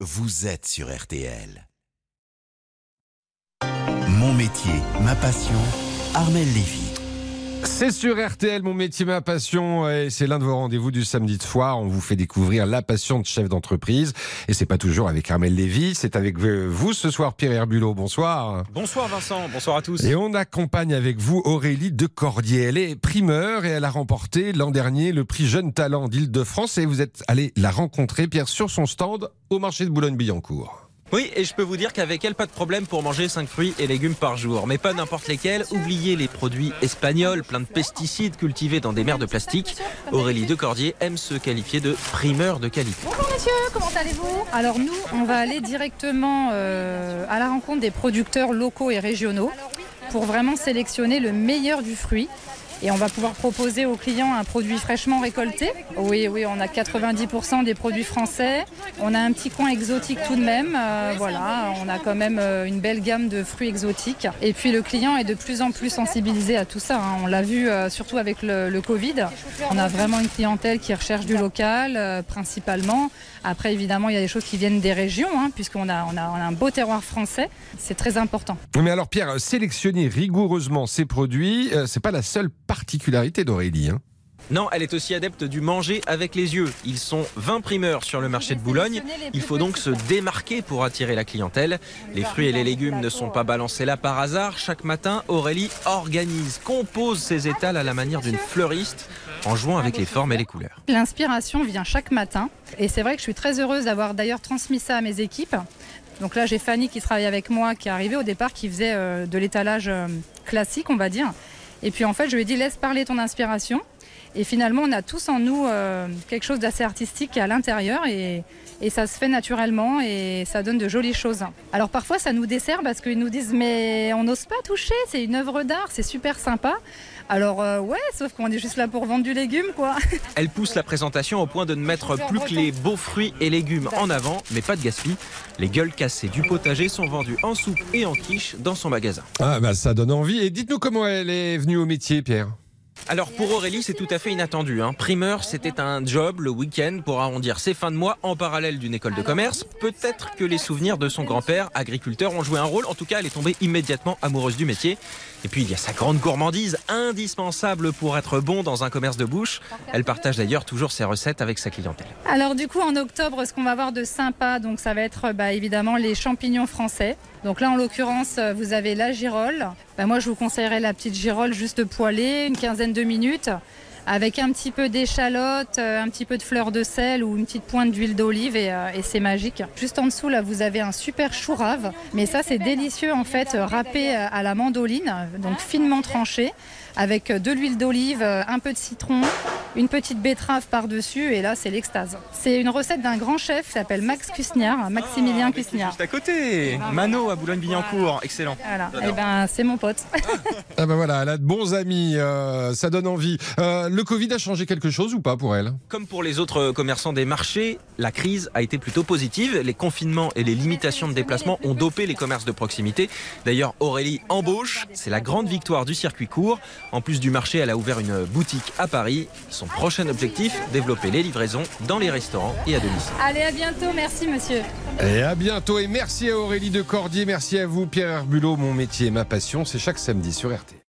vous êtes sur RTL. Mon métier, ma passion, Armel Lévy. C'est sur RTL, mon métier, ma passion, et c'est l'un de vos rendez-vous du samedi de foire. On vous fait découvrir la passion de chef d'entreprise, et c'est pas toujours avec Armel Lévy, c'est avec vous ce soir, Pierre Herbulot. Bonsoir. Bonsoir Vincent, bonsoir à tous. Et on accompagne avec vous Aurélie de Cordier. Elle est primeur et elle a remporté l'an dernier le prix Jeune Talent d'Île-de-France, et vous êtes allé la rencontrer, Pierre, sur son stand au marché de Boulogne-Billancourt. Oui, et je peux vous dire qu'avec elle, pas de problème pour manger 5 fruits et légumes par jour. Mais pas n'importe lesquels. Oubliez les produits espagnols, plein de pesticides cultivés dans des mers de plastique. Aurélie Decordier aime se qualifier de primeur de qualité. Bonjour monsieur, comment allez-vous? Alors nous, on va aller directement euh, à la rencontre des producteurs locaux et régionaux pour vraiment sélectionner le meilleur du fruit et on va pouvoir proposer aux clients un produit fraîchement récolté. Oui, oui, on a 90% des produits français. On a un petit coin exotique tout de même. Euh, voilà, on a quand même euh, une belle gamme de fruits exotiques. Et puis le client est de plus en plus sensibilisé à tout ça. hein. On l'a vu euh, surtout avec le, Covid. On a vraiment une clientèle qui recherche du local principalement. Après, évidemment, il y a des choses qui viennent des régions, hein, puisqu'on a, on a, a un beau terroir français. C'est très important. Mais alors, Pierre, sélectionner rigoureusement ces produits, c'est pas la seule particularité d'Aurélie. hein. Non, elle est aussi adepte du manger avec les yeux. Ils sont 20 primeurs sur le marché de Boulogne. Il faut donc se démarquer pour attirer la clientèle. Les fruits et les légumes ne sont pas balancés là par hasard. Chaque matin, Aurélie organise, compose ses étals à la manière d'une fleuriste en jouant avec les formes et les couleurs. L'inspiration vient chaque matin. Et c'est vrai que je suis très heureuse d'avoir d'ailleurs transmis ça à mes équipes. Donc là, j'ai Fanny qui travaille avec moi, qui est arrivée au départ, qui faisait euh, de l'étalage euh, classique, on va dire. Et puis en fait, je lui ai dit, laisse parler ton inspiration. Et finalement, on a tous en nous euh, quelque chose d'assez artistique à l'intérieur et, et ça se fait naturellement et ça donne de jolies choses. Alors parfois, ça nous dessert parce qu'ils nous disent, mais on n'ose pas toucher, c'est une œuvre d'art, c'est super sympa. Alors euh, ouais, sauf qu'on est juste là pour vendre du légume, quoi. Elle pousse la présentation au point de ne mettre plus que les beaux fruits et légumes en avant, mais pas de gaspille. Les gueules cassées du potager sont vendues en soupe et en quiche dans son magasin. Ah, bah ça donne envie. Et dites-nous comment elle est venue au métier, Pierre. Alors pour Aurélie, c'est tout à fait inattendu. Hein. Primeur, c'était un job le week-end pour arrondir ses fins de mois en parallèle d'une école de commerce. Peut-être que les souvenirs de son grand-père, agriculteur, ont joué un rôle. En tout cas, elle est tombée immédiatement amoureuse du métier. Et puis il y a sa grande gourmandise, indispensable pour être bon dans un commerce de bouche. Elle partage d'ailleurs toujours ses recettes avec sa clientèle. Alors du coup en octobre ce qu'on va avoir de sympa donc ça va être bah, évidemment les champignons français. Donc là en l'occurrence vous avez la girole. Bah, moi je vous conseillerais la petite girole juste poêlée, une quinzaine de minutes avec un petit peu d'échalote, euh, un petit peu de fleur de sel ou une petite pointe d'huile d'olive et, euh, et c'est magique. Juste en dessous là vous avez un super chou rave, mais ça c'est délicieux en fait euh, râpé à la mandoline, donc finement tranché avec de l'huile d'olive, un peu de citron, une petite betterave par-dessus et là c'est l'extase. C'est une recette d'un grand chef qui s'appelle Max Cusniard, Maximilien Cusniard. Juste à côté, Mano à Boulogne-Billancourt, excellent. Voilà, et ben c'est mon pote. Ah, bah voilà, elle a de bons amis. euh, ça donne envie. Euh, le Covid a changé quelque chose ou pas pour elle? Comme pour les autres commerçants des marchés, la crise a été plutôt positive. Les confinements et les limitations de déplacement ont dopé les commerces de proximité. D'ailleurs, Aurélie embauche, c'est la grande victoire du circuit court. En plus du marché, elle a ouvert une boutique à Paris. Son prochain objectif, développer les livraisons dans les restaurants et à domicile. Allez à bientôt, merci monsieur. Et à bientôt. Et merci à Aurélie de Cordier. Merci à vous, Pierre Herbulot. Mon métier, ma passion, c'est chaque samedi sur RT.